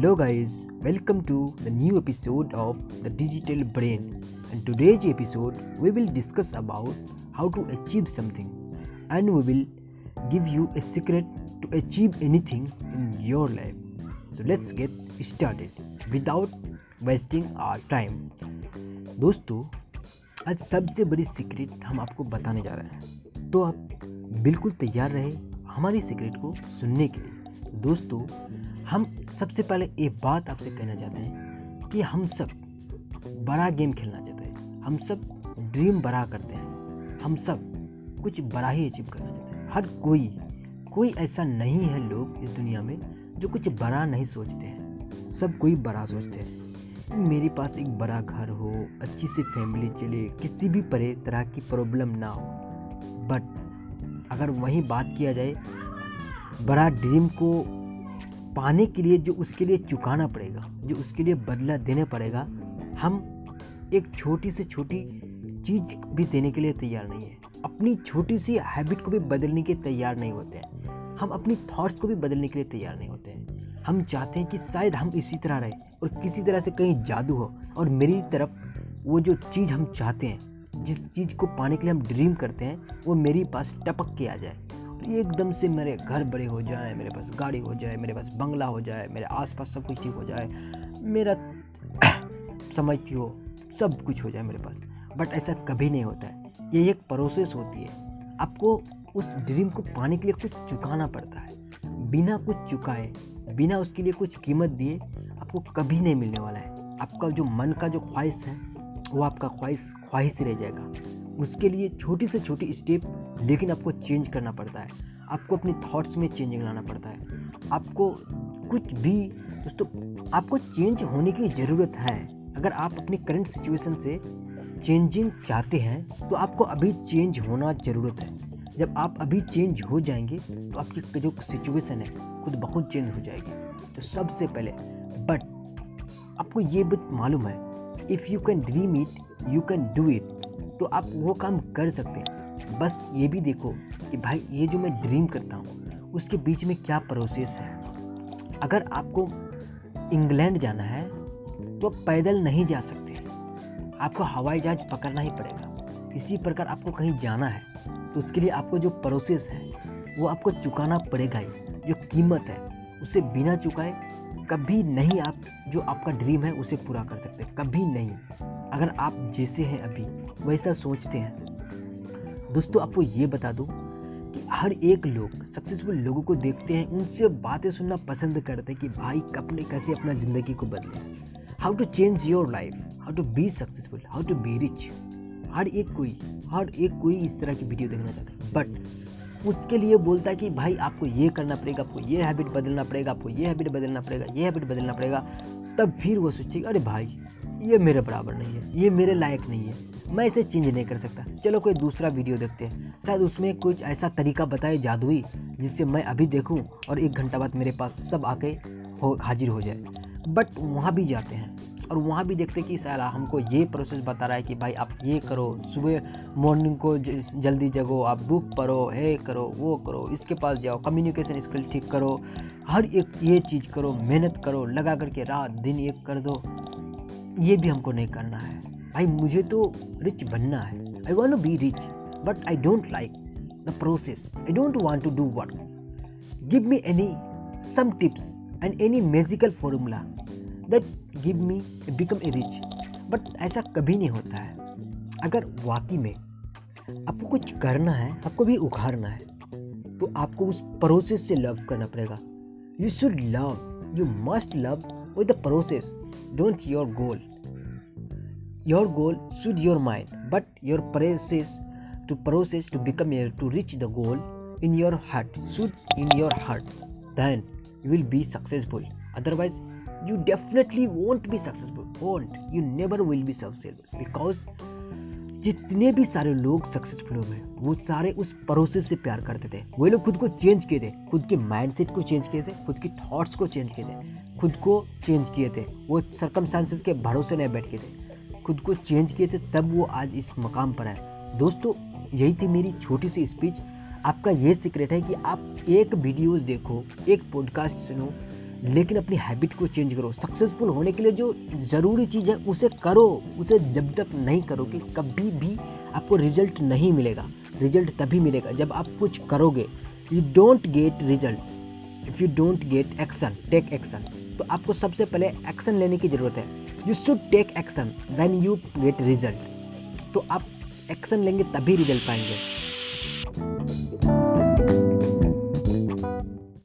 Hello guys welcome to the new episode of the digital brain and today's episode we will discuss about how to achieve something and we will give you a secret to achieve anything in your life so let's get started without wasting our time दोस्तों, आज सबसे बड़ी secret हम आपको बताने जा रहे हैं। तो आप बिल्कुल तैयार रहे हमारी सीक्रेट को सुनने के लिए। दोस्तों हम सबसे पहले एक बात आपसे कहना चाहते हैं कि हम सब बड़ा गेम खेलना चाहते हैं। हम सब ड्रीम बड़ा करते हैं। हम सब कुछ बड़ा ही अचीव करना चाहते हैं। हर कोई कोई ऐसा नहीं है लोग इस दुनिया में जो कुछ बड़ा नहीं सोचते हैं। सब कोई बड़ा सोचते हैं। मेरे पास एक बड़ा घर हो, अच्छी सी फैमिली चले, किसी भी परे, तरह की प्रॉब्लम ना हो। बट अगर वहीं बात किया जाए, बड़ा ड्रीम को पाने के लिए जो उसके लिए चुकाना पड़ेगा, जो उसके लिए बदला देने पड़ेगा, हम एक छोटी से छोटी चीज़ भी देने के लिए तैयार नहीं है। अपनी छोटी सी हैबिट को भी बदलने के तैयार नहीं होते हैं। हम अपनी थॉट्स को भी बदलने के लिए तैयार नहीं होते हैं। हम चाहते हैं कि शायद हम इसी तरह रहें और किसी तरह से कहीं जादू हो और मेरी तरफ़ वो जो चीज़ हम चाहते हैं, जिस चीज़ को पाने के लिए हम ड्रीम करते हैं, वो मेरी पास टपक के आ जाए। एकदम से मेरे घर बड़े हो जाए, मेरे पास गाड़ी हो जाए, मेरे पास बंगला हो जाए, मेरे आसपास सब कुछ ठीक हो जाए, मेरा समझती हो सब कुछ हो जाए मेरे पास। बट ऐसा कभी नहीं होता है। ये एक प्रोसेस होती है। आपको उस ड्रीम को पाने के लिए कुछ चुकाना पड़ता है। बिना कुछ चुकाए, बिना उसके लिए कुछ कीमत दिए, आपको कभी नहीं मिलने वाला है। आपका जो मन का जो ख्वाहिश है, वो आपका ख्वाहिश ख्वाहिश रह जाएगा। उसके लिए छोटी से छोटी स्टेप लेकिन आपको चेंज करना पड़ता है। आपको अपने थॉट्स में चेंजिंग लाना पड़ता है। आपको कुछ भी, दोस्तों, आपको चेंज होने की ज़रूरत है। अगर आप अपनी करंट सिचुएशन से चेंजिंग चाहते हैं तो आपको अभी चेंज होना ज़रूरत है। जब आप अभी चेंज हो जाएँगे तो आपकी जो सिचुएशन है, खुद बहुत चेंज हो जाएगी। तो सबसे पहले बट आपको ये बात मालूम है if you can dream it you can do it तो आप वो काम कर सकते हैं। बस ये भी देखो कि भाई, ये जो मैं ड्रीम करता हूँ, उसके बीच में क्या प्रोसेस है? अगर आपको इंग्लैंड जाना है तो आप पैदल नहीं जा सकते। आपको हवाई जहाज़ पकड़ना ही पड़ेगा। इसी प्रकार आपको कहीं जाना है तो उसके लिए आपको जो प्रोसेस है, वो आपको चुकाना पड़ेगा ही। जो कीमत है, उसे बिना चुकाए कभी नहीं आप जो आपका ड्रीम है, उसे पूरा कर सकते। कभी नहीं। अगर आप जैसे हैं अभी, वैसा सोचते हैं दोस्तों, आपको ये बता दूँ कि हर एक लोग, सक्सेसफुल लोगों को देखते हैं, उनसे बातें सुनना पसंद करते हैं कि भाई कब ने कैसे अपना ज़िंदगी को बदले। How to change your life how to be successful how to be rich हर एक कोई, हर एक कोई इस तरह की वीडियो देखना चाहता है। बट उसके लिए बोलता है कि भाई आपको ये करना पड़ेगा, आपको ये हैबिट बदलना पड़ेगा, आपको ये हैबिट बदलना पड़ेगा, ये हैबिट बदलना पड़ेगा। तब फिर वो सोचेगा अरे भाई, ये मेरे बराबर नहीं है, ये मेरे लायक नहीं है, मैं इसे चेंज नहीं कर सकता। चलो कोई दूसरा वीडियो देखते हैं। शायद उसमें कुछ ऐसा तरीका बताए जादुई, जिससे मैं अभी देखूँ और एक घंटा बाद मेरे पास सब आके हो, हाजिर हो जाए। बट वहाँ भी जाते हैं। और वहाँ भी देखते कि सारा हमको ये प्रोसेस बता रहा है कि भाई आप ये करो, सुबह मॉर्निंग को जल्दी जगो, आप बुक पढ़ो, है करो, वो करो, इसके पास जाओ कम्युनिकेशन स्किल ठीक करो, हर एक ये चीज़ करो, मेहनत करो, लगा करके रात दिन एक कर दो। ये भी हमको नहीं करना है। भाई मुझे तो रिच बनना है। I want be rich but I don't like the process I don't want to do work give me any some tips and any magical formula that give me become a rich but ऐसा कभी नहीं होता है। अगर वाकई में आपको कुछ करना है, आपको भी उखाड़ना है तो आपको उस प्रोसेस से लव करना पड़ेगा। You should love you must love with the process don't your goal your goal should your mind but your process to process to become your to reach the goal in your heart should in your heart then you will be successful otherwise you definitely won't be successful. Won't. You never will be successful. Because जितने भी सारे लोग successful हुए, वो सारे उस process से प्यार करते थे। वो लोग खुद को चेंज किए थे। खुद के माइंडसेट को चेंज किए थे। खुद की थॉट्स को चेंज किए थे। खुद को चेंज किए थे। वो सरकमस्टांसेस के भरोसे नहीं बैठ के थे। खुद को चेंज किए थे, तब वो आज इस मकाम पर आए। दोस्तों, यही थी मेरी छोटी सी स्पीच आपका ये सीक्रेट है कि आप एक वीडियोस देखो, एक पॉडकास्ट सुनो लेकिन अपनी हैबिट को चेंज करो। सक्सेसफुल होने के लिए जो ज़रूरी चीज़ है, उसे करो। उसे जब तक नहीं करोगे, कभी भी आपको रिज़ल्ट नहीं मिलेगा। रिज़ल्ट तभी मिलेगा जब आप कुछ करोगे। You don't get result if you don't get action take action तो आपको सबसे पहले एक्शन लेने की ज़रूरत है। You should take action when you get result तो आप एक्शन लेंगे तभी रिज़ल्ट पाएँगे।